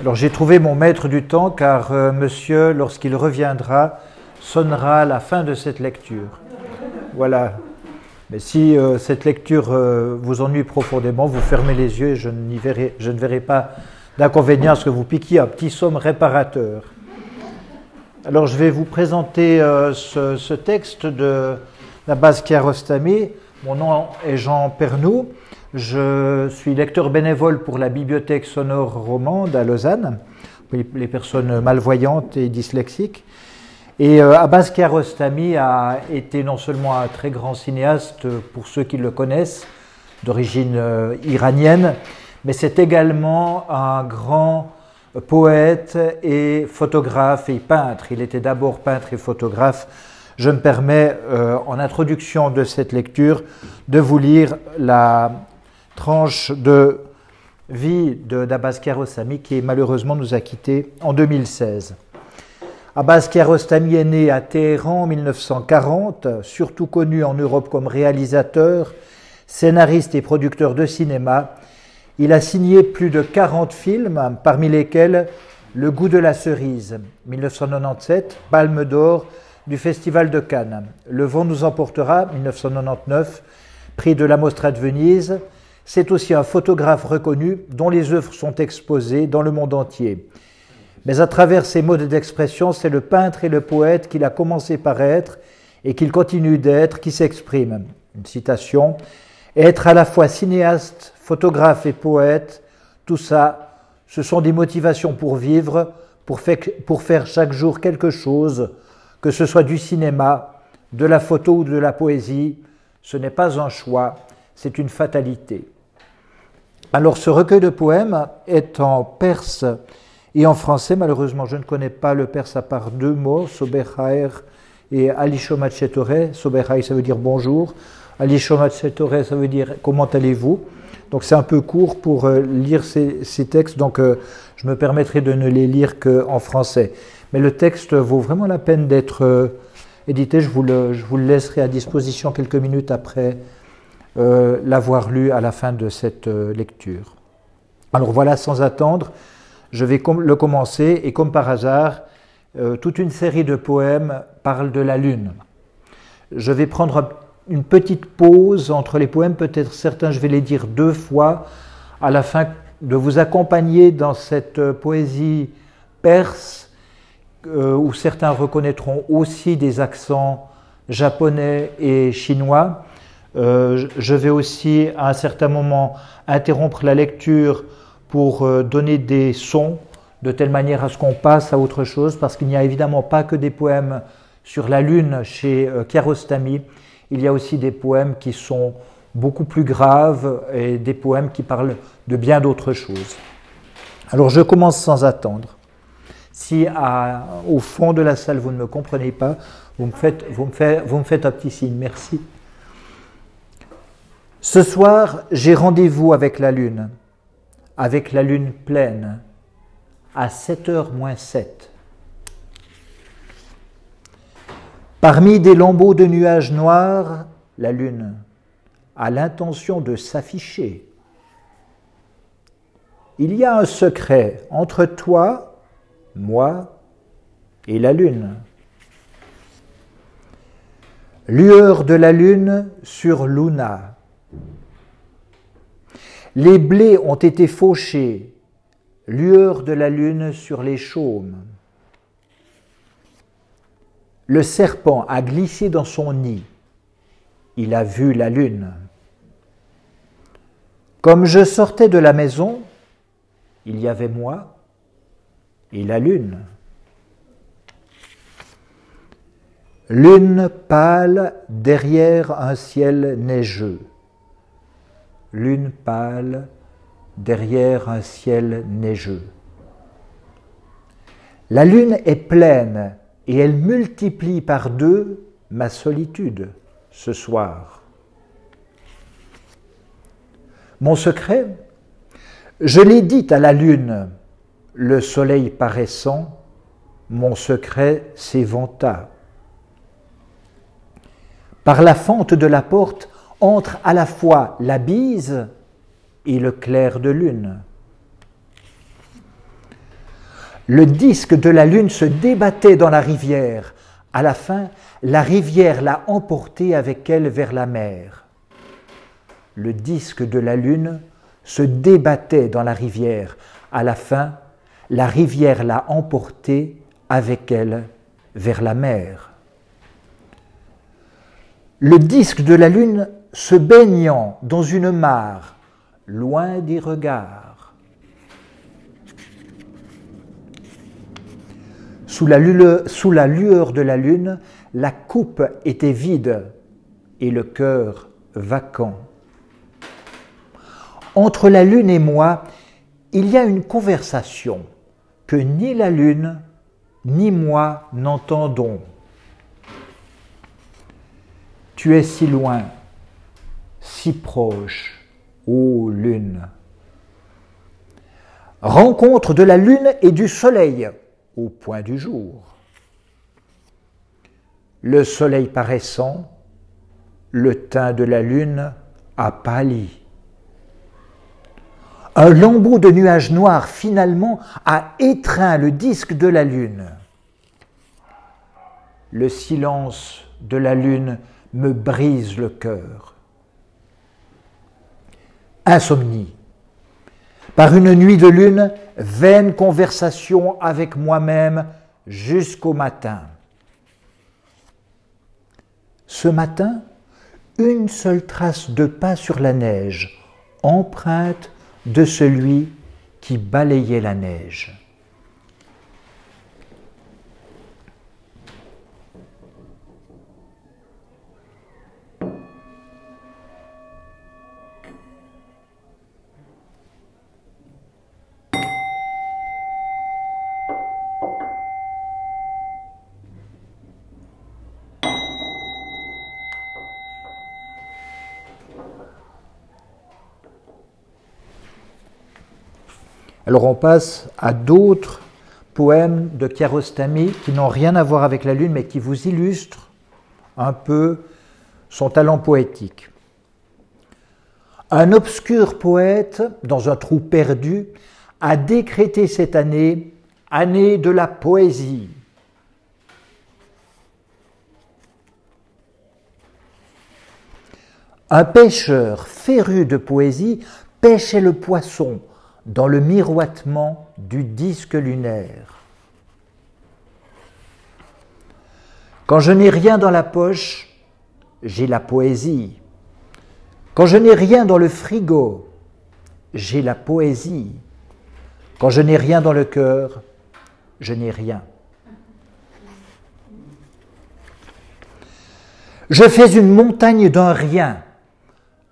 Alors j'ai trouvé mon maître du temps car euh, monsieur, lorsqu'il reviendra, sonnera la fin de cette lecture. Voilà. Mais si euh, cette lecture euh, vous ennuie profondément, vous fermez les yeux et je, verrai, je ne verrai pas d'inconvénient à ce que vous piquiez un petit somme réparateur. Alors je vais vous présenter ce, texte de la base Kiarostami. Mon nom est Jean Pernou. Je suis lecteur bénévole pour la bibliothèque sonore romande à Lausanne, les personnes malvoyantes et dyslexiques. Et euh, Abbas Kiarostami a été non seulement un très grand cinéaste pour ceux qui le connaissent, d'origine euh, iranienne, mais c'est également un grand poète et photographe et peintre. Il était d'abord peintre et photographe. Je me permets, euh, en introduction de cette lecture, de vous lire la tranche de vie d'Abbas Kiarostami qui malheureusement nous a quittés en 2016. Abbas Kiarostami est né à Téhéran en 1940, surtout connu en Europe comme réalisateur, scénariste et producteur de cinéma. Il a signé plus de 40 films, parmi lesquels Le goût de la cerise, 1997, Palme d'or du Festival de Cannes. Le vent nous emportera, 1999, prix de la Mostra de Venise, c'est aussi un photographe reconnu dont les œuvres sont exposées dans le monde entier. Mais à travers ses modes d'expression, c'est le peintre et le poète qu'il a commencé par être et qu'il continue d'être qui s'exprime. Une citation Être à la fois cinéaste, photographe et poète, tout ça, ce sont des motivations pour vivre, pour, pour faire chaque jour quelque chose, que ce soit du cinéma, de la photo ou de la poésie. Ce n'est pas un choix, c'est une fatalité. Alors ce recueil de poèmes est en perse et en français. Malheureusement, je ne connais pas le perse à part deux mots, Soberhaer et Alishomatchetore. Soberhaer, ça veut dire bonjour. Alishomatchetore, ça veut dire comment allez-vous. Donc c'est un peu court pour euh, lire ces, textes, donc euh, je me permettrai de ne les lire qu'en français. Mais le texte vaut vraiment la peine d'être euh, édité. Je vous, le, je vous le laisserai à disposition quelques minutes après euh, l'avoir lu à la fin de cette euh, lecture. Alors voilà, sans attendre, je vais le commencer et comme par hasard, toute une série de poèmes parle de la lune. Je vais prendre une petite pause entre les poèmes, peut-être certains je vais les dire deux fois, à la fin de vous accompagner dans cette poésie perse, où certains reconnaîtront aussi des accents japonais et chinois. Euh, je vais aussi à un certain moment interrompre la lecture pour euh, donner des sons de telle manière à ce qu'on passe à autre chose, parce qu'il n'y a évidemment pas que des poèmes sur la lune chez euh, Kiarostami, il y a aussi des poèmes qui sont beaucoup plus graves et des poèmes qui parlent de bien d'autres choses. Alors je commence sans attendre. Si au fond de la salle vous ne me comprenez pas, vous me faites, un petit signe. Merci. Ce soir, j'ai rendez-vous avec la lune, avec la lune pleine, à 7h moins 7. Parmi des lambeaux de nuages noirs, la lune a l'intention de s'afficher. Il y a un secret entre toi, moi et la lune. Lueur de la lune sur Luna les blés ont été fauchés, lueur de la lune sur les chaumes. Le serpent a glissé dans son nid, il a vu la lune. Comme je sortais de la maison, il y avait moi et la lune. Lune pâle derrière un ciel neigeux lune pâle derrière un ciel neigeux. La lune est pleine et elle multiplie par deux ma solitude ce soir. Mon secret, je l'ai dit à la lune, le soleil paraissant, mon secret s'éventa. Par la fente de la porte, entre à la fois la bise et le clair de lune. Le disque de la lune se débattait dans la rivière. À la fin, la rivière l'a emporté avec elle vers la mer. Le disque de la lune se débattait dans la rivière. À la fin, la rivière l'a emporté avec elle vers la mer. Le disque de la lune se baignant dans une mare, loin des regards. Sous la, sous la lueur de la lune, la coupe était vide et le cœur vacant. Entre la lune et moi, il y a une conversation que ni la lune ni moi n'entendons. Tu es si loin, si proche, ô lune. Rencontre de la lune et du soleil au point du jour. Le soleil paraissant, le teint de la lune a pâli. Un lambeau de nuages noirs finalement a étreint le disque de la lune. Le silence de la lune me brise le cœur. Insomnie. Par une nuit de lune, vaine conversation avec moi-même jusqu'au matin. Ce matin, une seule trace de pas sur la neige, empreinte de celui qui balayait la neige. Alors on passe à d'autres poèmes de Kiarostami qui n'ont rien à voir avec la lune, mais qui vous illustrent un peu son talent poétique. Un obscur poète, dans un trou perdu, a décrété cette année année de la poésie. Un pêcheur féru de poésie pêchait le poisson dans le miroitement du disque lunaire. Quand je n'ai rien dans la poche, j'ai la poésie. Quand je n'ai rien dans le frigo, j'ai la poésie. Quand je n'ai rien dans le cœur, je n'ai rien. Je fais une montagne d'un rien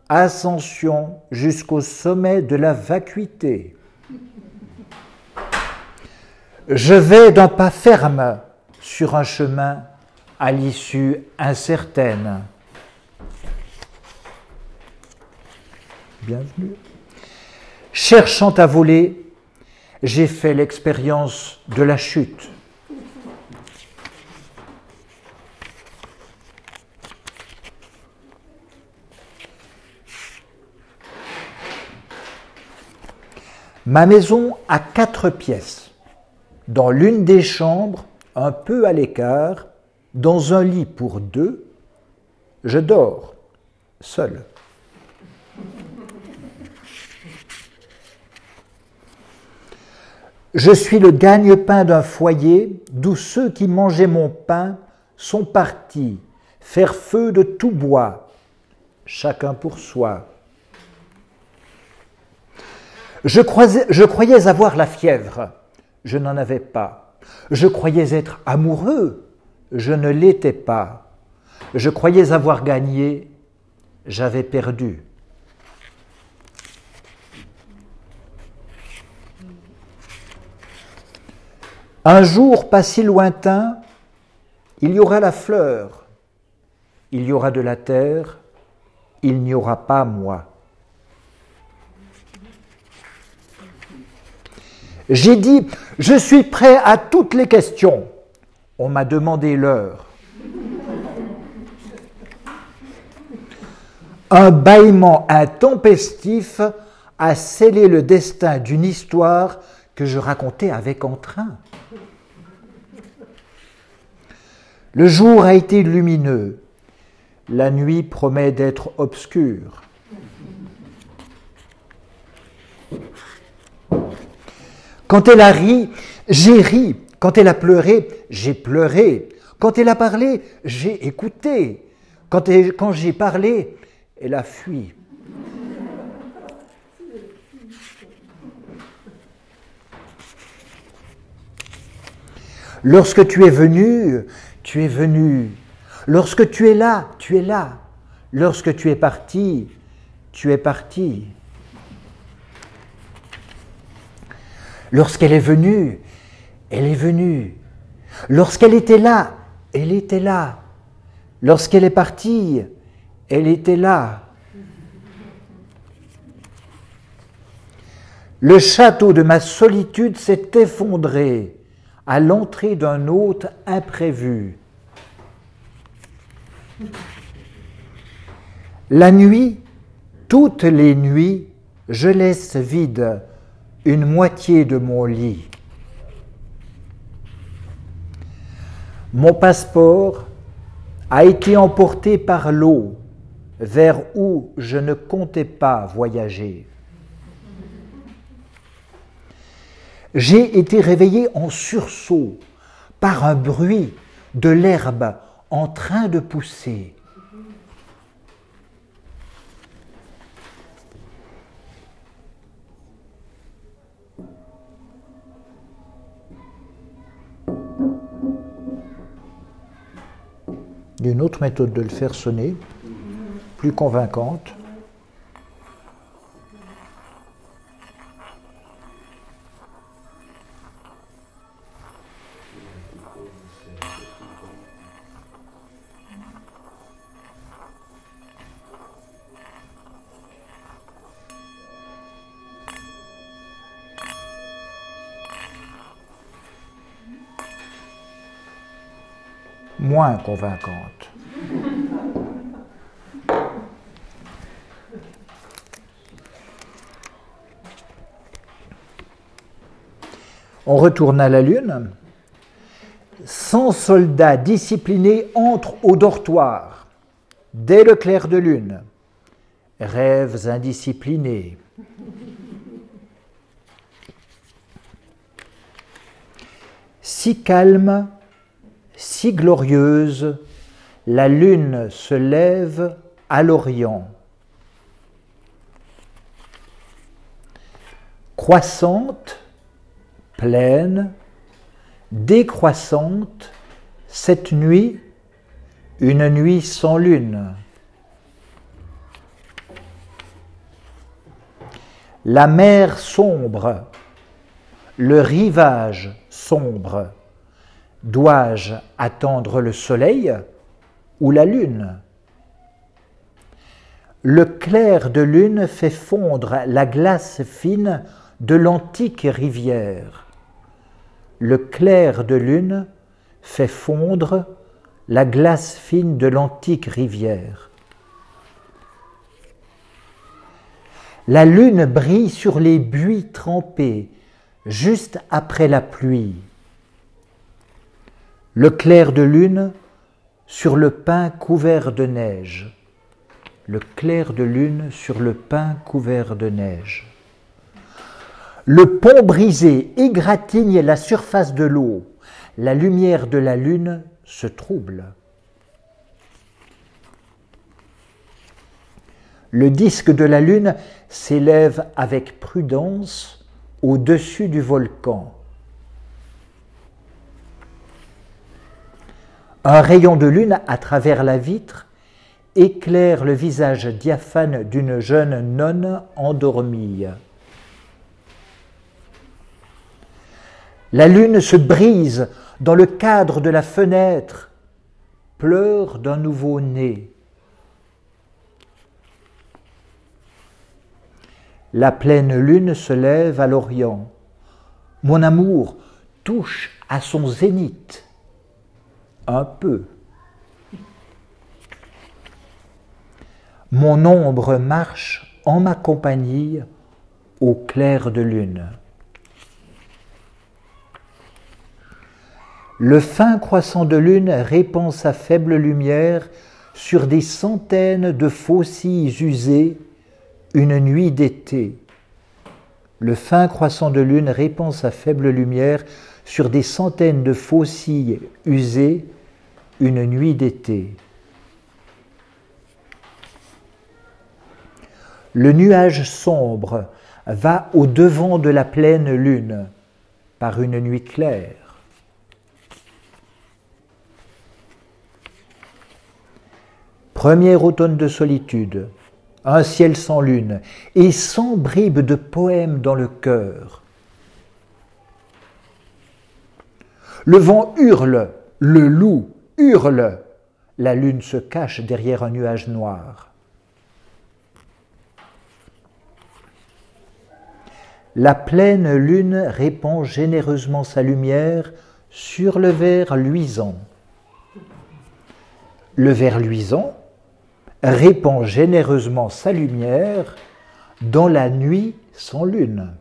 ascension jusqu'au sommet de la vacuité. Je vais d'un pas ferme sur un chemin à l'issue incertaine. Bienvenue. Cherchant à voler, j'ai fait l'expérience de la chute. Ma maison a quatre pièces. Dans l'une des chambres, un peu à l'écart, dans un lit pour deux, je dors seul. Je suis le gagne-pain d'un foyer d'où ceux qui mangeaient mon pain sont partis faire feu de tout bois, chacun pour soi. Je croyais, avoir la fièvre, je n'en avais pas. Je croyais être amoureux, je ne l'étais pas. Je croyais avoir gagné, j'avais perdu. Un jour pas si lointain, il y aura la fleur, il y aura de la terre, il n'y aura pas moi. J'ai dit, je suis prêt à toutes les questions. On m'a demandé l'heure. Un bâillement intempestif a scellé le destin d'une histoire que je racontais avec entrain. Le jour a été lumineux, la nuit promet d'être obscure. Quand elle a ri, j'ai ri. Quand elle a pleuré, j'ai pleuré. Quand elle a parlé, j'ai écouté. Quand, j'ai parlé, elle a fui. Lorsque tu es venu, tu es venu. Lorsque tu es là, tu es là. Lorsque tu es parti, tu es parti. Lorsqu'elle est venue, elle est venue. Lorsqu'elle était là, elle était là. Lorsqu'elle est partie, elle était là. Le château de ma solitude s'est effondré à l'entrée d'un hôte imprévu. La nuit, toutes les nuits, je laisse vide une moitié de mon lit. Mon passeport a été emporté par l'eau vers où je ne comptais pas voyager. J'ai été réveillé en sursaut par un bruit de l'herbe en train de pousser. Il y a une autre méthode de le faire sonner, plus convaincante. moins convaincante. On retourne à la Lune. 100 soldats disciplinés entrent au dortoir dès le clair de lune. Rêves indisciplinés. Si calme si glorieuse, la lune se lève à l'Orient. Croissante, pleine, décroissante, cette nuit, une nuit sans lune. La mer sombre, le rivage sombre. Dois-je attendre le soleil ou la lune? Le clair de lune fait fondre la glace fine de l'antique rivière. Le clair de lune fait fondre la glace fine de l'antique rivière. La lune brille sur les buis trempés juste après la pluie le clair de lune sur le pain couvert de neige. Le clair de lune sur le pain couvert de neige. Le pont brisé égratigne la surface de l'eau. La lumière de la lune se trouble. Le disque de la lune s'élève avec prudence au-dessus du volcan. Un rayon de lune à travers la vitre éclaire le visage diaphane d'une jeune nonne endormie. La lune se brise dans le cadre de la fenêtre, pleure d'un nouveau-né. La pleine lune se lève à l'Orient. Mon amour touche à son zénith un peu. Mon ombre marche en ma compagnie au clair de lune. Le fin croissant de lune répand sa faible lumière sur des centaines de faucilles usées une nuit d'été. Le fin croissant de lune répand sa faible lumière sur des centaines de faucilles usées une nuit d'été. Le nuage sombre va au devant de la pleine lune par une nuit claire. Premier automne de solitude, un ciel sans lune et sans bribes de poèmes dans le cœur. Le vent hurle, le loup hurle, la lune se cache derrière un nuage noir. La pleine lune répand généreusement sa lumière sur le verre luisant. Le verre luisant répand généreusement sa lumière dans la nuit sans lune.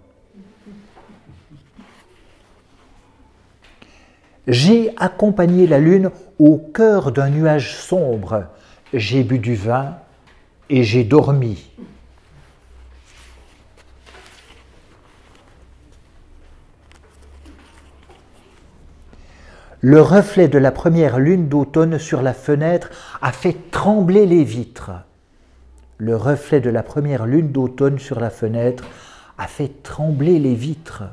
J'ai accompagné la lune au cœur d'un nuage sombre, j'ai bu du vin et j'ai dormi. Le reflet de la première lune d'automne sur la fenêtre a fait trembler les vitres. Le reflet de la première lune d'automne sur la fenêtre a fait trembler les vitres.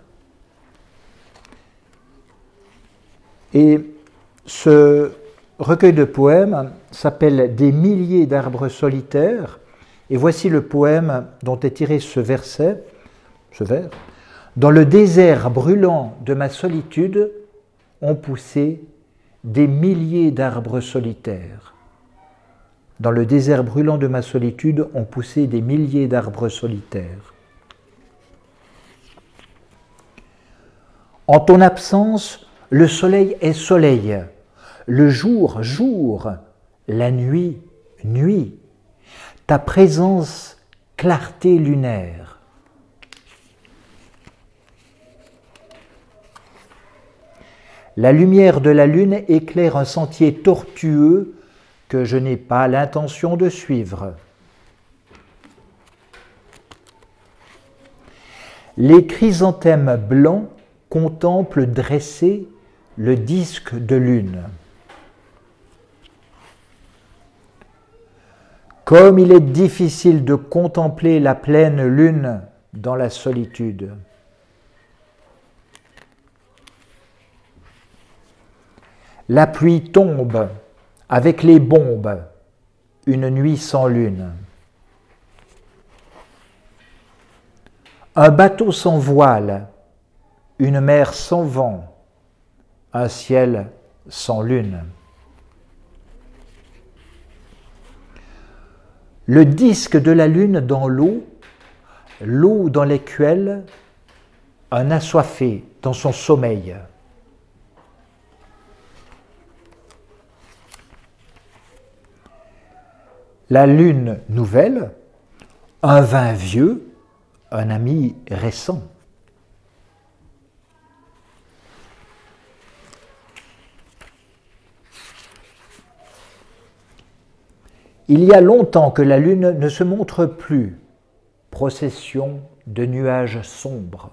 Et ce recueil de poèmes s'appelle Des milliers d'arbres solitaires. Et voici le poème dont est tiré ce verset. Dans le désert brûlant de ma solitude, ont poussé des milliers d'arbres solitaires. Dans le désert brûlant de ma solitude ont poussé des milliers d'arbres solitaires. En ton absence, le soleil est soleil, le jour jour, la nuit nuit, ta présence clarté lunaire. La lumière de la lune éclaire un sentier tortueux que je n'ai pas l'intention de suivre. Les chrysanthèmes blancs contemplent dressé le disque de lune. Comme il est difficile de contempler la pleine lune dans la solitude. La pluie tombe avec les bombes, une nuit sans lune. Un bateau sans voile, une mer sans vent, un ciel sans lune. Le disque de la lune dans l'eau, l'eau dans l'écuelle, un assoiffé dans son sommeil. La lune nouvelle, un vin vieux, un ami récent. Il y a longtemps que la lune ne se montre plus, procession de nuages sombres.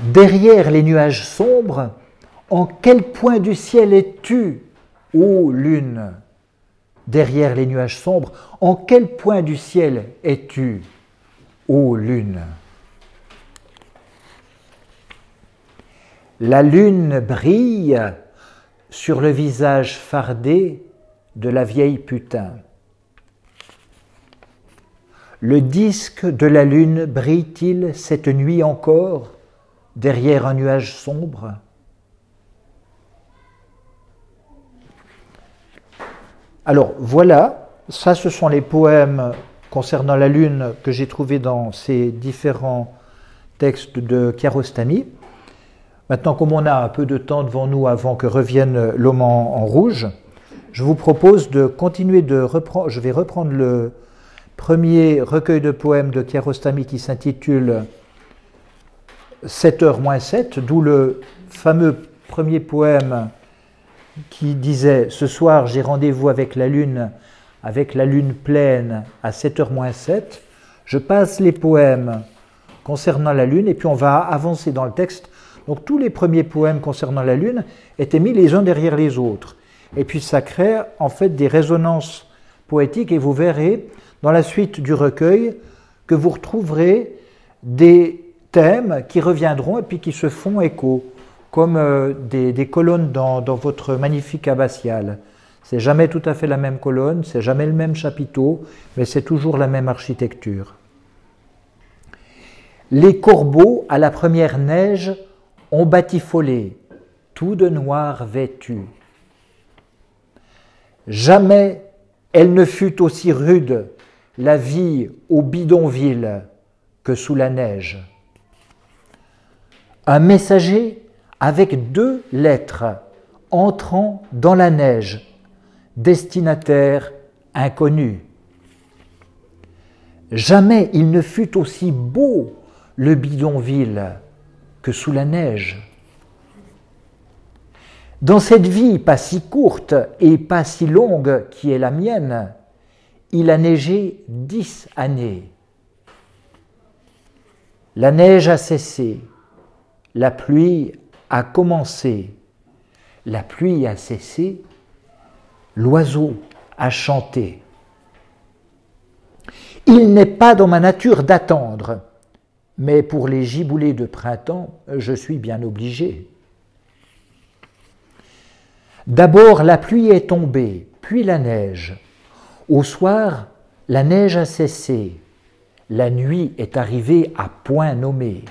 Derrière les nuages sombres, en quel point du ciel es-tu, ô lune? Derrière les nuages sombres, en quel point du ciel es-tu, ô lune? La lune brille sur le visage fardé de la vieille putain. Le disque de la lune brille-t-il cette nuit encore derrière un nuage sombre? Alors voilà, ça ce sont les poèmes concernant la Lune que j'ai trouvés dans ces différents textes de Kiarostami. Maintenant, comme on a un peu de temps devant nous avant que revienne l'homme en, rouge, je vous propose de continuer de reprendre. Je vais reprendre le premier recueil de poèmes de Kiarostami qui s'intitule 7h moins 7, d'où le fameux premier poème qui disait Ce soir j'ai rendez-vous avec la lune, avec la lune pleine à 7h moins 7. Je passe les poèmes concernant la lune et puis on va avancer dans le texte. Donc tous les premiers poèmes concernant la lune étaient mis les uns derrière les autres. Et puis ça crée en fait des résonances poétiques et vous verrez dans la suite du recueil que vous retrouverez des thèmes qui reviendront et puis qui se font écho, comme euh, des, colonnes dans, votre magnifique abbatiale. C'est jamais tout à fait la même colonne, c'est jamais le même chapiteau, mais c'est toujours la même architecture. Les corbeaux, à la première neige, ont batifolé, tout de noir vêtu. Jamais elle ne fut aussi rude, la vie au bidonville, que sous la neige. Un messager avec deux lettres entrant dans la neige, destinataire inconnu. Jamais il ne fut aussi beau le bidonville que sous la neige. Dans cette vie pas si courte et pas si longue qui est la mienne, il a neigé dix années. La neige a cessé, la pluie a commencé, la pluie a cessé, l'oiseau a chanté. Il n'est pas dans ma nature d'attendre, mais pour les giboulées de printemps, je suis bien obligé. D'abord la pluie est tombée, puis la neige. Au soir, la neige a cessé. La nuit est arrivée à point nommé.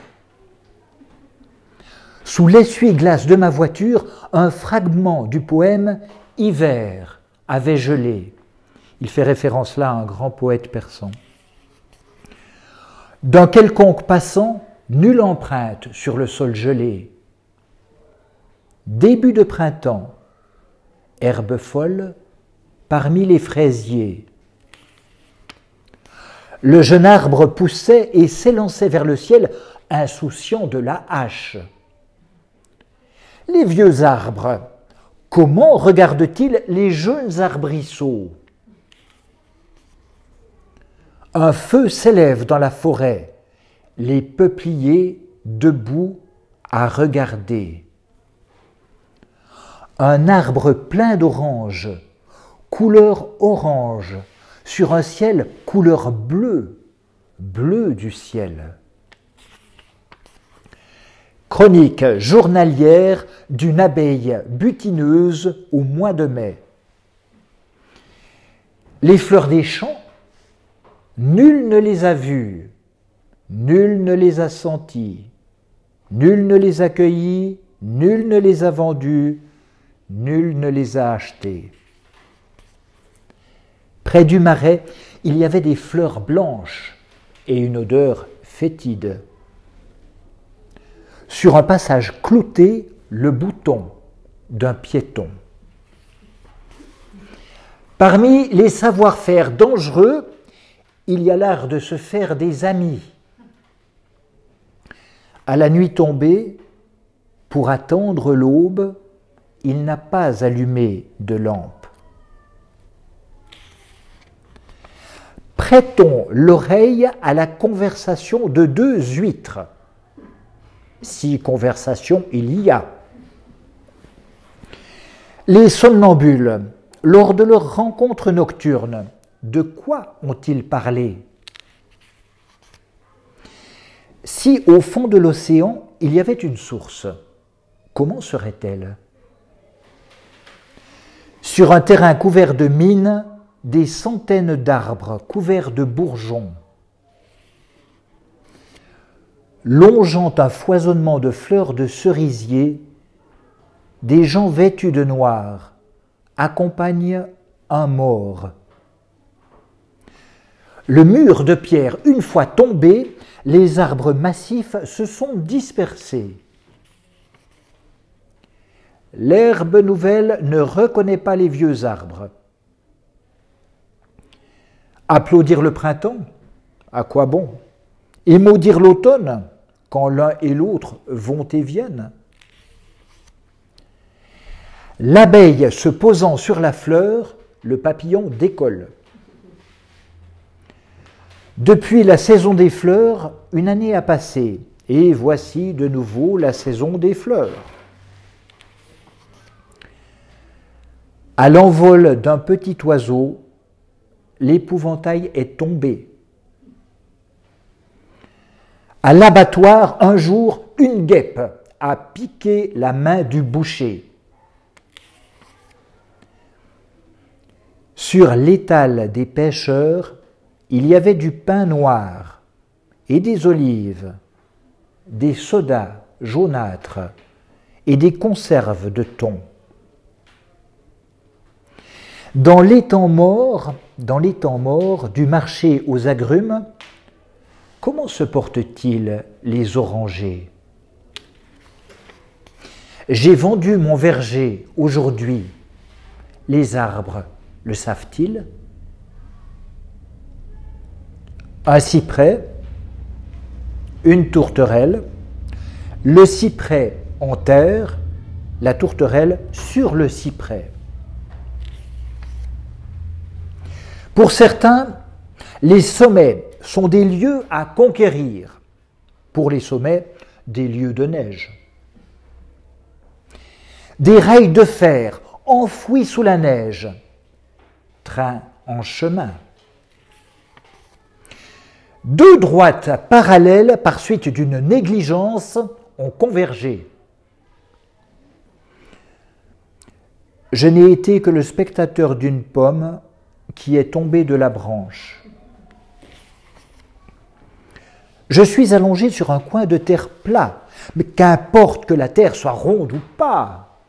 Sous l'essuie-glace de ma voiture, un fragment du poème Hiver avait gelé. Il fait référence là à un grand poète persan. D'un quelconque passant, nulle empreinte sur le sol gelé. Début de printemps, herbe folle, parmi les fraisiers. Le jeune arbre poussait et s'élançait vers le ciel, insouciant de la hache. Les vieux arbres, comment regardent-ils les jeunes arbrisseaux? Un feu s'élève dans la forêt, les peupliers debout à regarder. Un arbre plein d'oranges, couleur orange, sur un ciel couleur bleue, bleu du ciel. Chronique journalière d'une abeille butineuse au mois de mai. Les fleurs des champs, nul ne les a vues, nul ne les a senties, nul ne les a cueillies, nul ne les a vendues, Nul ne les a achetés. Près du marais, il y avait des fleurs blanches et une odeur fétide. Sur un passage clouté, le bouton d'un piéton. Parmi les savoir-faire dangereux, il y a l'art de se faire des amis. À la nuit tombée, pour attendre l'aube, il n'a pas allumé de lampe. Prêtons l'oreille à la conversation de deux huîtres, si conversation il y a. Les somnambules, lors de leur rencontre nocturne, de quoi ont-ils parlé? Si au fond de l'océan il y avait une source, comment serait-elle? Sur un terrain couvert de mines, des centaines d'arbres couverts de bourgeons. Longeant un foisonnement de fleurs de cerisier, des gens vêtus de noir accompagnent un mort. Le mur de pierre, une fois tombé, les arbres massifs se sont dispersés. L'herbe nouvelle ne reconnaît pas les vieux arbres. Applaudir le printemps À quoi bon? Et maudire l'automne quand l'un et l'autre vont et viennent. L'abeille se posant sur la fleur, le papillon décolle. Depuis la saison des fleurs, une année a passé, et voici de nouveau la saison des fleurs. À l'envol d'un petit oiseau, l'épouvantail est tombé. À l'abattoir, un jour, une guêpe a piqué la main du boucher. Sur l'étal des pêcheurs, il y avait du pain noir et des olives, des sodas jaunâtres et des conserves de thon. Dans les temps morts, dans les temps du marché aux agrumes, comment se portent-ils les orangers? J'ai vendu mon verger aujourd'hui. Les arbres le savent-ils? Un cyprès, une tourterelle, le cyprès en terre, la tourterelle sur le cyprès. Pour certains, les sommets sont des lieux à conquérir. Pour les sommets, des lieux de neige. Des rails de fer enfouis sous la neige. Train en chemin. Deux droites parallèles, par suite d'une négligence, ont convergé. Je n'ai été que le spectateur d'une pomme qui est tombé de la branche. Je suis allongé sur un coin de terre plat, mais qu'importe que la terre soit ronde ou pas.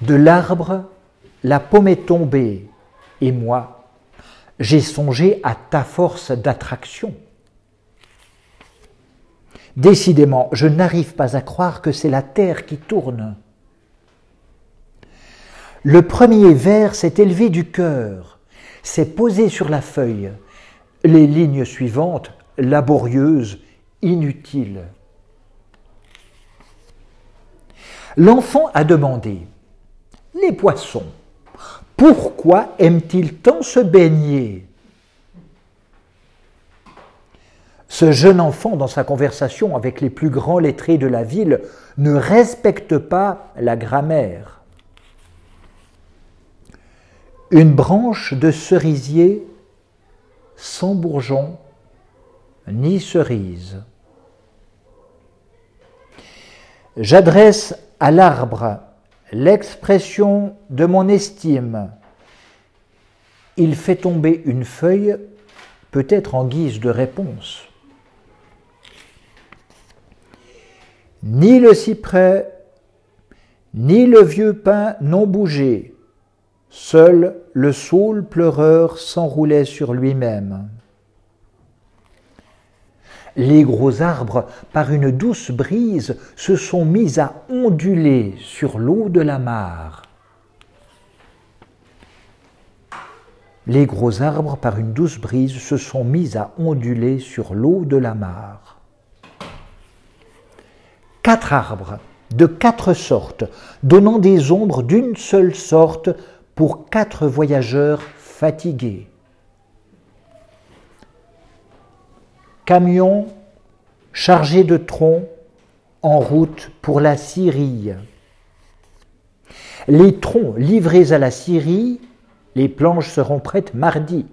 De l'arbre, la pomme est tombée, et moi, j'ai songé à ta force d'attraction. Décidément, je n'arrive pas à croire que c'est la terre qui tourne. Le premier vers s'est élevé du cœur, s'est posé sur la feuille. Les lignes suivantes, laborieuses, inutiles. L'enfant a demandé Les poissons, pourquoi aiment-ils tant se baigner? Ce jeune enfant, dans sa conversation avec les plus grands lettrés de la ville, ne respecte pas la grammaire une branche de cerisier sans bourgeon ni cerise. J'adresse à l'arbre l'expression de mon estime. Il fait tomber une feuille, peut-être en guise de réponse. Ni le cyprès, ni le vieux pin n'ont bougé. Seul le saule pleureur s'enroulait sur lui-même. Les gros arbres, par une douce brise, se sont mis à onduler sur l'eau de la mare. Les gros arbres, par une douce brise, se sont mis à onduler sur l'eau de la mare. Quatre arbres, de quatre sortes, donnant des ombres d'une seule sorte, pour quatre voyageurs fatigués. Camion chargé de troncs en route pour la Syrie. Les troncs livrés à la Syrie, les planches seront prêtes mardi.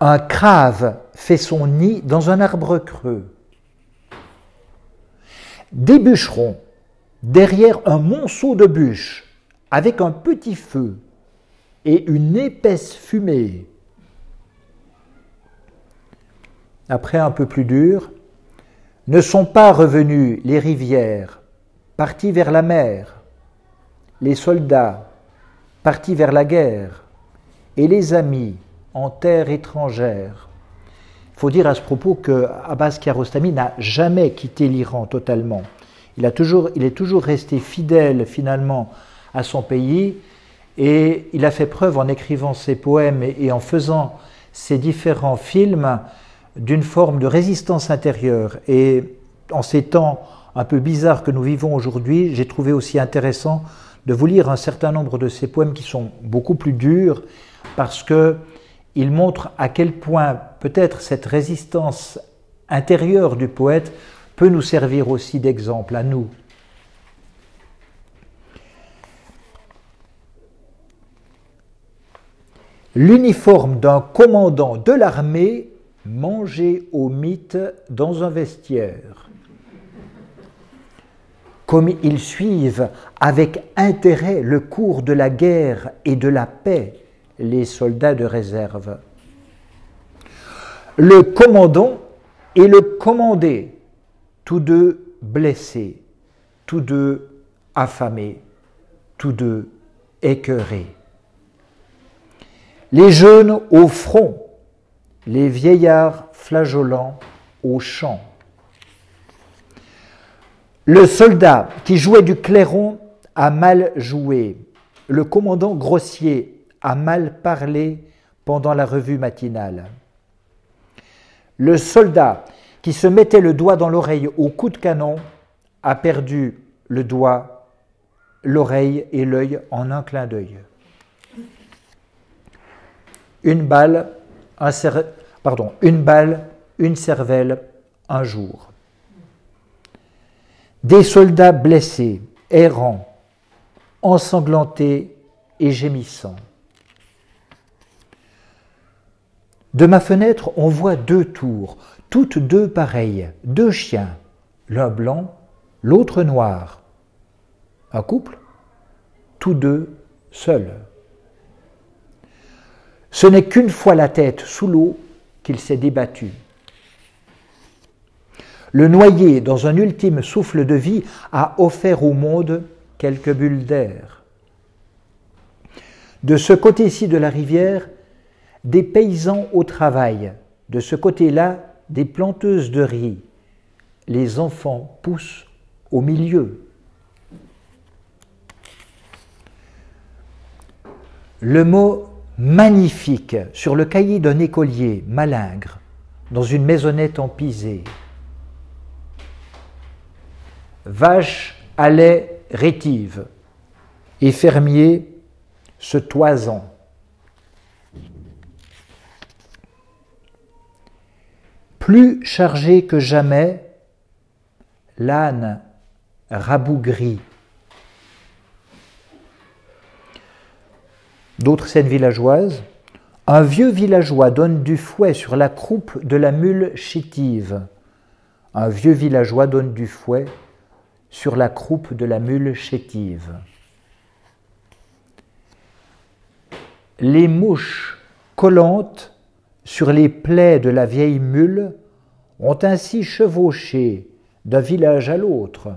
Un crave fait son nid dans un arbre creux. Des bûcherons, derrière un monceau de bûches, avec un petit feu et une épaisse fumée. Après un peu plus dur, ne sont pas revenus les rivières, partis vers la mer, les soldats, partis vers la guerre, et les amis en terre étrangère. Il faut dire à ce propos que Abbas Kiarostami n'a jamais quitté l'Iran totalement. Il, est toujours resté fidèle finalement à son pays. Et il a fait preuve en écrivant ses poèmes et, en faisant ses différents films d'une forme de résistance intérieure. Et en ces temps un peu bizarres que nous vivons aujourd'hui, j'ai trouvé aussi intéressant de vous lire un certain nombre de ces poèmes qui sont beaucoup plus durs parce qu'ils montrent à quel point peut-être cette résistance intérieure du poète peut nous servir aussi d'exemple à nous. L'uniforme d'un commandant de l'armée mangé au mythe dans un vestiaire. Comme ils suivent avec intérêt le cours de la guerre et de la paix, les soldats de réserve. Le commandant et le commandé, tous deux blessés, tous deux affamés, tous deux écœurés. Les jeunes au front, les vieillards flageolants au champ. Le soldat qui jouait du clairon a mal joué. Le commandant grossier a mal parlé pendant la revue matinale. Le soldat qui se mettait le doigt dans l'oreille au coup de canon a perdu le doigt, l'oreille et l'œil en un clin d'œil. Une balle, une cervelle, un jour. Des soldats blessés, errants, ensanglantés et gémissants. De ma fenêtre, on voit deux tours, toutes deux pareilles, deux chiens, l'un blanc, l'autre noir. Un couple, tous deux seuls. Ce n'est qu'une fois la tête sous l'eau qu'il s'est débattu. Le noyé, dans un ultime souffle de vie, a offert au monde quelques bulles d'air. De ce côté-ci de la rivière, des paysans au travail, de ce côté-là, des planteuses de riz. Les enfants poussent au milieu. Le mot magnifique sur le cahier d'un écolier malingre dans une maisonnette en pisé. Vache allait rétive et fermier se toisant. Plus chargé que jamais, l'âne rabougri. D'autres scènes villageoises. Un vieux villageois donne du fouet sur la croupe de la mule chétive. Un vieux villageois donne du fouet sur la croupe de la mule chétive. Les mouches collantes sur les plaies de la vieille mule ont ainsi chevauché d'un village à l'autre.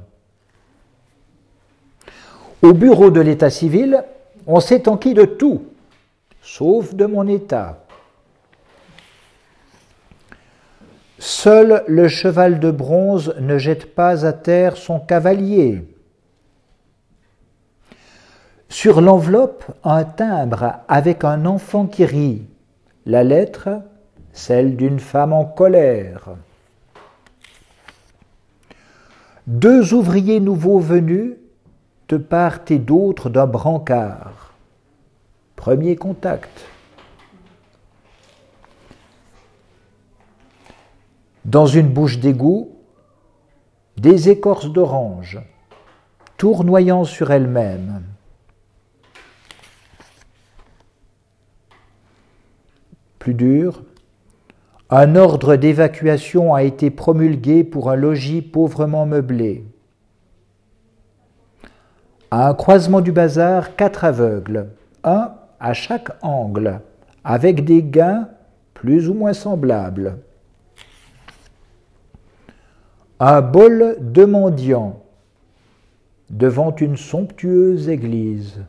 Au bureau de l'état civil, on s'est enquis de tout, sauf de mon état. Seul le cheval de bronze ne jette pas à terre son cavalier. Sur l'enveloppe, un timbre avec un enfant qui rit. La lettre, celle d'une femme en colère. Deux ouvriers nouveaux venus de part et d'autre d'un brancard. Premier contact. Dans une bouche d'égout, des écorces d'orange, tournoyant sur elles-mêmes. Plus dur, un ordre d'évacuation a été promulgué pour un logis pauvrement meublé. À un croisement du bazar, quatre aveugles, un à chaque angle, avec des gains plus ou moins semblables. Un bol de mendiants devant une somptueuse église.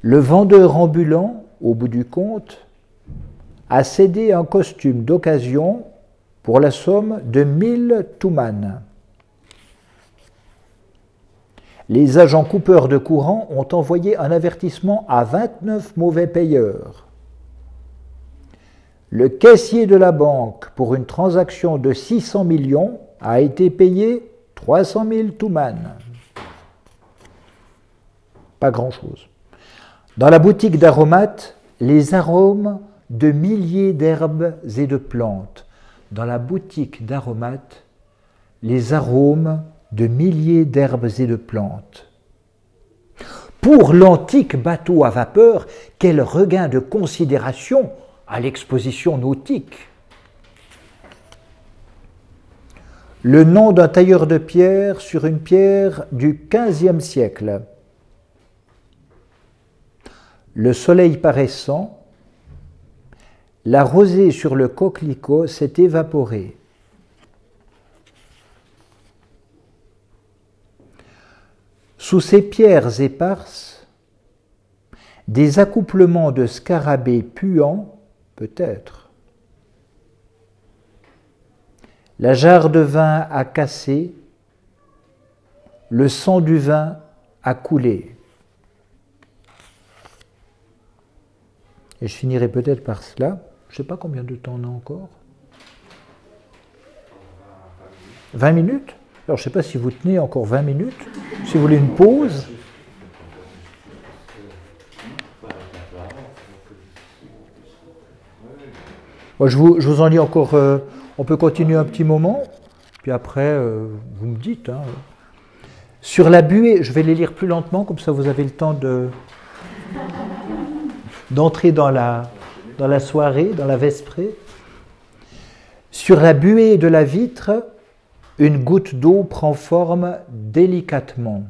Le vendeur ambulant, au bout du compte, a cédé un costume d'occasion pour la somme de mille toumanes. Les agents coupeurs de courant ont envoyé un avertissement à 29 mauvais payeurs. le caissier de la banque, pour une transaction de 600 millions, a été payé 300 000 touman. Pas grand-chose. Dans la boutique d'aromates, les arômes de milliers d'herbes et de plantes. Dans la boutique d'aromates, les arômes de milliers d'herbes et de plantes. Pour l'antique bateau à vapeur, quel regain de considération à l'exposition nautique. Le nom d'un tailleur de pierre sur une pierre du XVe siècle. Le soleil paraissant, la rosée sur le coquelicot s'est évaporée. Sous ces pierres éparses, des accouplements de scarabées puants, peut-être. La jarre de vin a cassé, le sang du vin a coulé. Et je finirai peut-être par cela. Je ne sais pas combien de temps on a encore. 20 minutes? Alors je ne sais pas si vous tenez encore 20 minutes. Si vous voulez une pause. je, vous, en dis encore, euh, on peut continuer un petit moment, puis après, euh, vous me dites. Hein. Sur la buée, je vais les lire plus lentement, comme ça vous avez le temps de d'entrer dans la, dans la soirée, dans la vesprée. Sur la buée de la vitre, une goutte d'eau prend forme délicatement.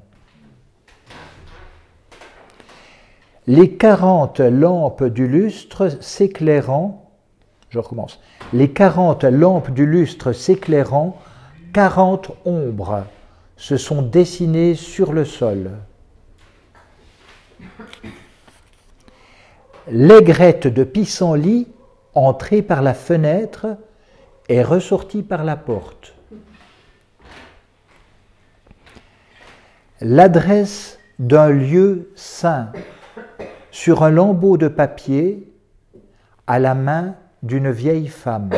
Les quarante lampes du lustre s'éclairant, je recommence, les quarante lampes du lustre s'éclairant, quarante ombres se sont dessinées sur le sol. L'aigrette de pissenlit, entrée par la fenêtre, est ressortie par la porte. L'adresse d'un lieu saint sur un lambeau de papier à la main d'une vieille femme.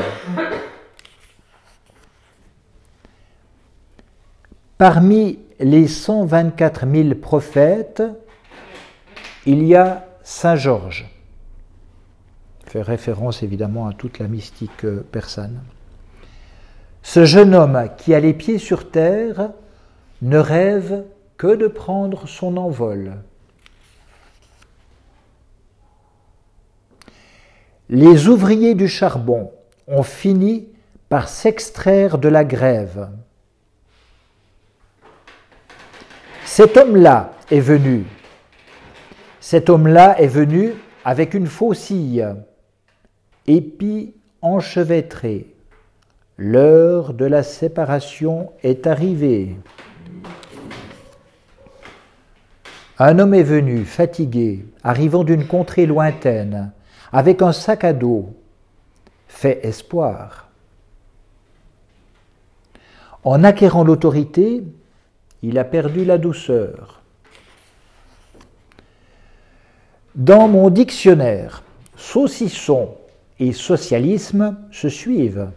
Parmi les 124 000 prophètes, il y a Saint Georges fait référence évidemment à toute la mystique euh, persane. Ce jeune homme qui a les pieds sur terre ne rêve que de prendre son envol. Les ouvriers du charbon ont fini par s'extraire de la grève. Cet homme-là est venu. Cet homme-là est venu avec une faucille épis enchevêtré. L'heure de la séparation est arrivée. Un homme est venu, fatigué, arrivant d'une contrée lointaine, avec un sac à dos, fait espoir. En acquérant l'autorité, il a perdu la douceur. Dans mon dictionnaire, saucisson et socialisme se suivent.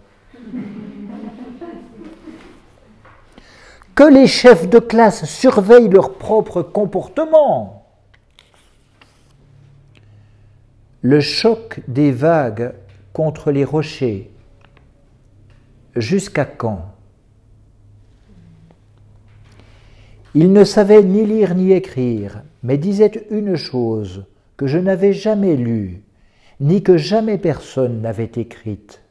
Que les chefs de classe surveillent leur propre comportement. Le choc des vagues contre les rochers. Jusqu'à quand? Il ne savait ni lire ni écrire, mais disait une chose que je n'avais jamais lue ni que jamais personne n'avait écrite.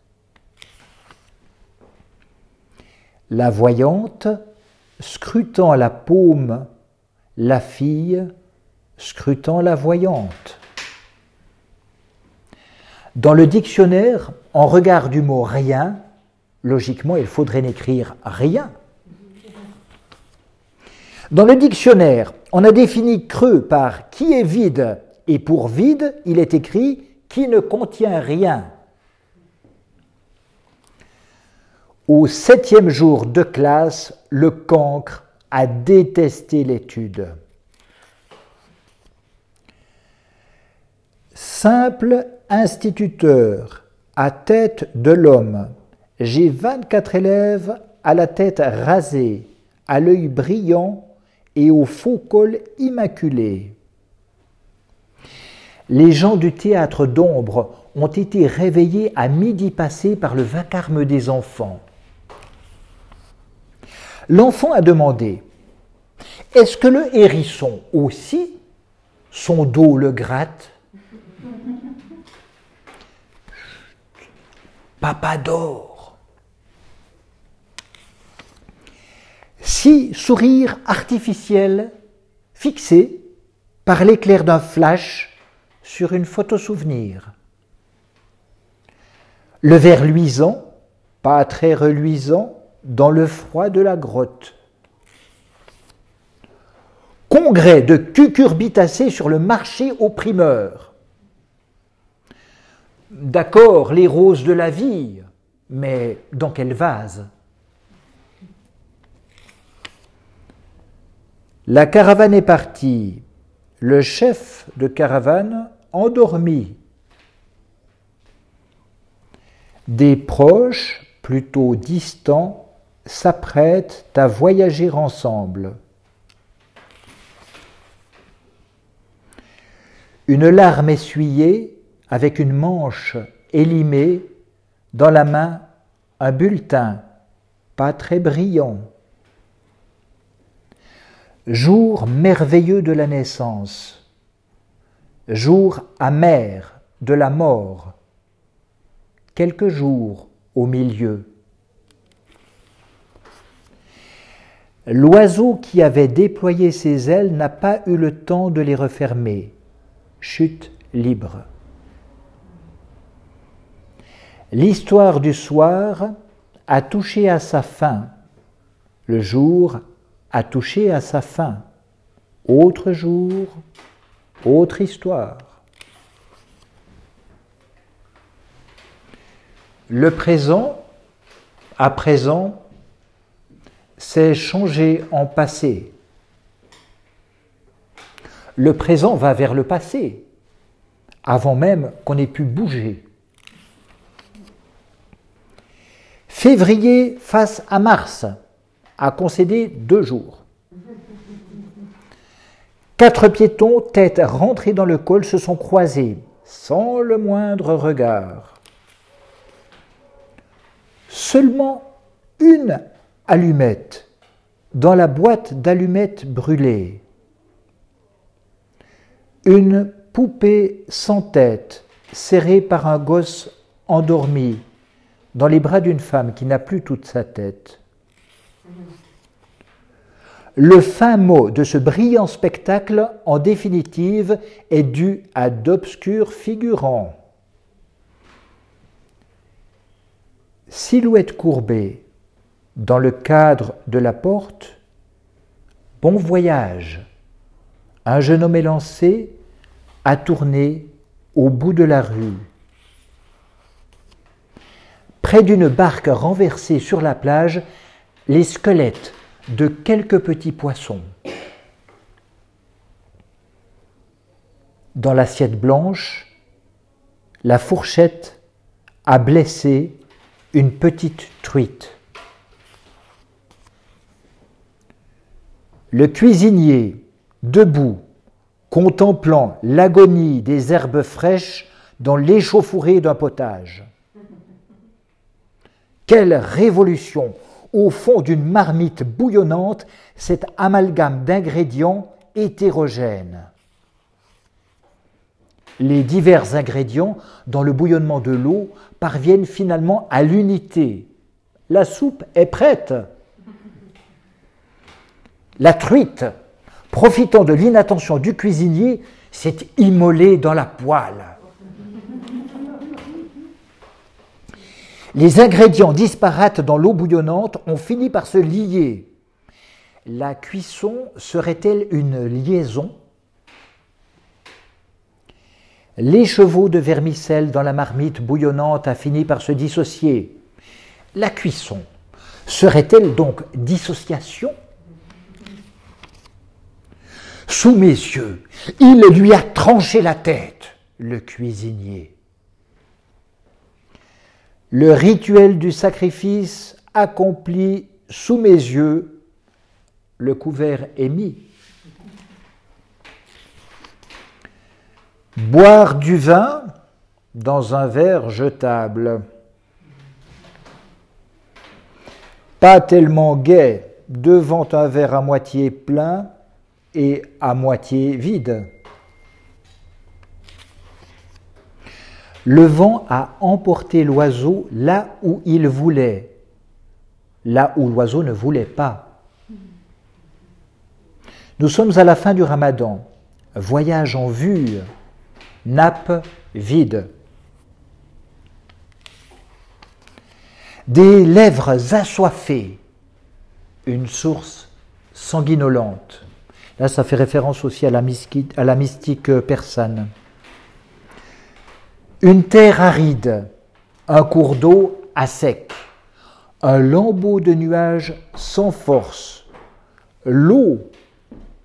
La voyante, scrutant la paume, la fille, scrutant la voyante. Dans le dictionnaire, en regard du mot rien, logiquement, il faudrait n'écrire rien. Dans le dictionnaire, on a défini creux par qui est vide, et pour vide, il est écrit qui ne contient rien. Au septième jour de classe, le cancre a détesté l'étude. Simple instituteur à tête de l'homme. J'ai 24 élèves à la tête rasée, à l'œil brillant et au faux col immaculé. Les gens du théâtre d'ombre ont été réveillés à midi passé par le vacarme des enfants. L'enfant a demandé Est-ce que le hérisson aussi, son dos le gratte? Papa dort. Si sourire artificiel fixé par l'éclair d'un flash sur une photo souvenir. Le verre luisant, pas très reluisant, dans le froid de la grotte. Congrès de cucurbitacées sur le marché aux primeurs. D'accord, les roses de la vie, mais dans quel vase? La caravane est partie. Le chef de caravane endormi. Des proches, plutôt distants, s'apprêtent à voyager ensemble. Une larme essuyée, avec une manche élimée, dans la main un bulletin, pas très brillant. Jour merveilleux de la naissance, jour amer de la mort, quelques jours au milieu. L'oiseau qui avait déployé ses ailes n'a pas eu le temps de les refermer. Chute libre. L'histoire du soir a touché à sa fin. Le jour a touché à sa fin. Autre jour, autre histoire. Le présent, à présent, s'est changé en passé. Le présent va vers le passé, avant même qu'on ait pu bouger. Février face à mars a concédé deux jours. Quatre piétons, tête rentrée dans le col, se sont croisés, sans le moindre regard. Seulement une allumette dans la boîte d'allumettes brûlées. Une poupée sans tête serrée par un gosse endormi dans les bras d'une femme qui n'a plus toute sa tête. Le fin mot de ce brillant spectacle, en définitive, est dû à d'obscurs figurants. Silhouette courbée dans le cadre de la porte, Bon voyage. Un jeune homme élancé a tourné au bout de la rue. Près d'une barque renversée sur la plage, les squelettes de quelques petits poissons. Dans l'assiette blanche, la fourchette a blessé une petite truite. Le cuisinier, debout, contemplant l'agonie des herbes fraîches dans l'échauffourée d'un potage. Quelle révolution au fond d'une marmite bouillonnante, cet amalgame d'ingrédients hétérogènes. Les divers ingrédients dans le bouillonnement de l'eau parviennent finalement à l'unité. La soupe est prête. La truite, profitant de l'inattention du cuisinier, s'est immolée dans la poêle. Les ingrédients disparates dans l'eau bouillonnante ont fini par se lier. La cuisson serait-elle une liaison? L'écheveau de vermicelle dans la marmite bouillonnante a fini par se dissocier. La cuisson serait-elle donc dissociation? Sous mes yeux, il lui a tranché la tête, le cuisinier. Le rituel du sacrifice accompli sous mes yeux, le couvert est mis. Boire du vin dans un verre jetable. Pas tellement gai devant un verre à moitié plein et à moitié vide. Le vent a emporté l'oiseau là où il voulait, là où l'oiseau ne voulait pas. Nous sommes à la fin du ramadan, voyage en vue, nappe vide. Des lèvres assoiffées, une source sanguinolente. Là, ça fait référence aussi à la mystique, mystique persane. Une terre aride, un cours d'eau à sec, un lambeau de nuages sans force, l'eau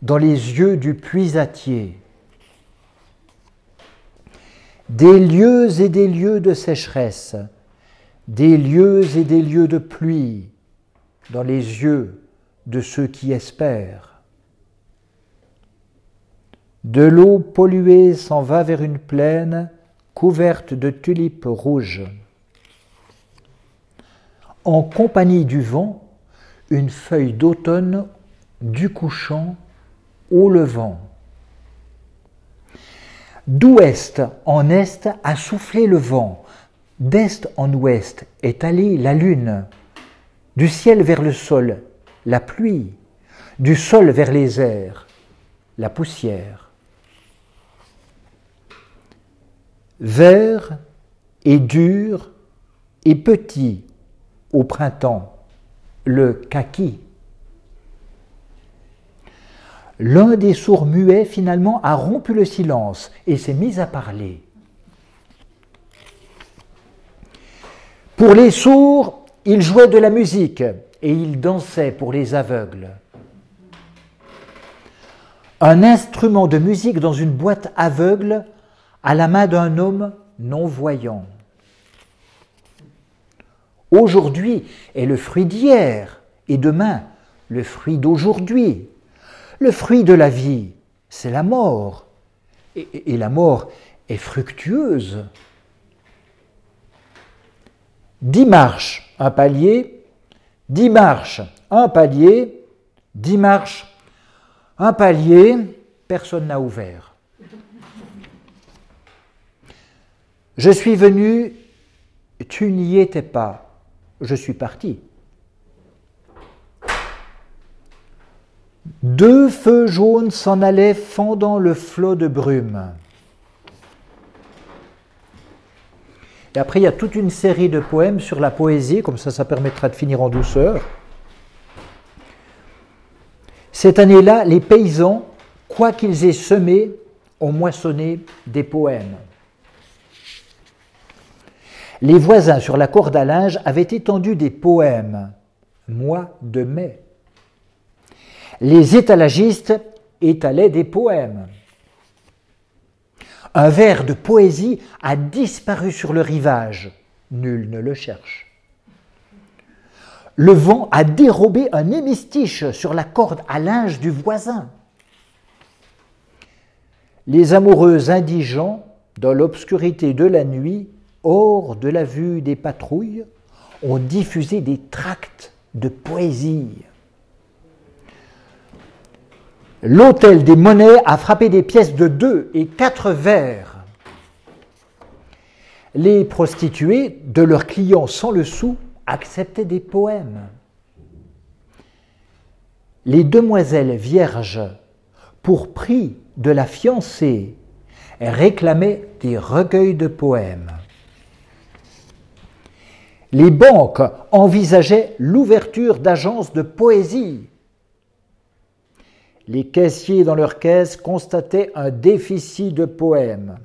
dans les yeux du puisatier, des lieux et des lieux de sécheresse, des lieux et des lieux de pluie dans les yeux de ceux qui espèrent. De l'eau polluée s'en va vers une plaine couverte de tulipes rouges. En compagnie du vent, une feuille d'automne du couchant au levant. D'ouest en est a soufflé le vent, d'est en ouest est allée la lune, du ciel vers le sol, la pluie, du sol vers les airs, la poussière. Vert et dur et petit au printemps, le kaki. L'un des sourds muets finalement a rompu le silence et s'est mis à parler. Pour les sourds, il jouait de la musique et il dansait pour les aveugles. Un instrument de musique dans une boîte aveugle à la main d'un homme non-voyant. Aujourd'hui est le fruit d'hier et demain le fruit d'aujourd'hui. Le fruit de la vie, c'est la mort. Et, la mort est fructueuse. Dix marches, un palier, dix marches, un palier, dix marches, un palier, personne n'a ouvert. Je suis venu, tu n'y étais pas, je suis parti. Deux feux jaunes s'en allaient fendant le flot de brume. Et après, il y a toute une série de poèmes sur la poésie, comme ça, ça permettra de finir en douceur. Cette année-là, les paysans, quoi qu'ils aient semé, ont moissonné des poèmes. Les voisins sur la corde à linge avaient étendu des poèmes, mois de mai. Les étalagistes étalaient des poèmes. Un vers de poésie a disparu sur le rivage, nul ne le cherche. Le vent a dérobé un hémistiche sur la corde à linge du voisin. Les amoureux indigents, dans l'obscurité de la nuit, hors de la vue des patrouilles, ont diffusé des tracts de poésie. L'hôtel des monnaies a frappé des pièces de deux et quatre verres. Les prostituées, de leurs clients sans le sou, acceptaient des poèmes. Les demoiselles vierges, pour prix de la fiancée, réclamaient des recueils de poèmes les banques envisageaient l'ouverture d'agences de poésie. Les caissiers dans leurs caisses constataient un déficit de poèmes.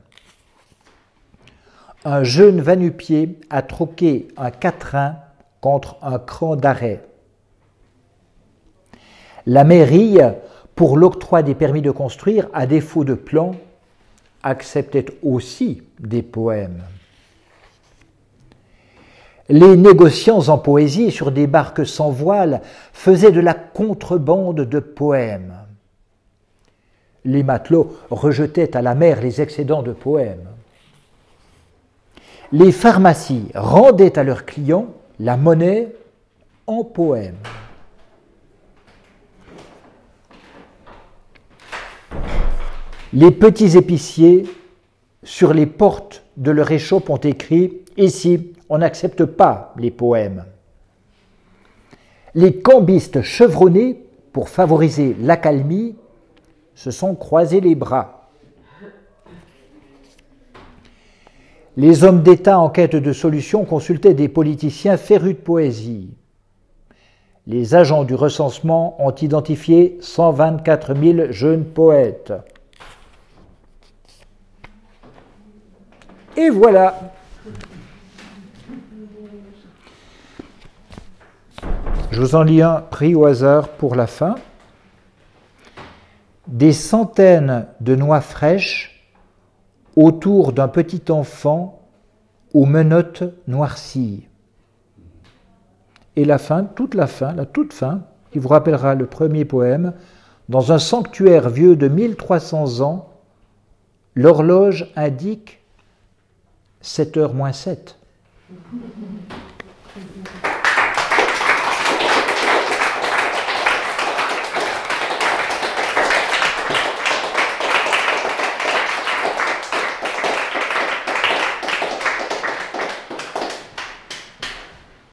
Un jeune vanupier a troqué un quatrain contre un cran d'arrêt. La mairie, pour l'octroi des permis de construire, à défaut de plan, acceptait aussi des poèmes. Les négociants en poésie sur des barques sans voile faisaient de la contrebande de poèmes. Les matelots rejetaient à la mer les excédents de poèmes. Les pharmacies rendaient à leurs clients la monnaie en poèmes. Les petits épiciers, sur les portes de leur échoppe, ont écrit Ici, on n'accepte pas les poèmes. Les cambistes chevronnés, pour favoriser l'accalmie, se sont croisés les bras. Les hommes d'État en quête de solutions consultaient des politiciens férus de poésie. Les agents du recensement ont identifié 124 000 jeunes poètes. Et voilà. Je vous en lis un pris au hasard pour la fin. Des centaines de noix fraîches autour d'un petit enfant aux menottes noircies. Et la fin, toute la fin, la toute fin, qui vous rappellera le premier poème, dans un sanctuaire vieux de 1300 ans, l'horloge indique 7 heures moins 7.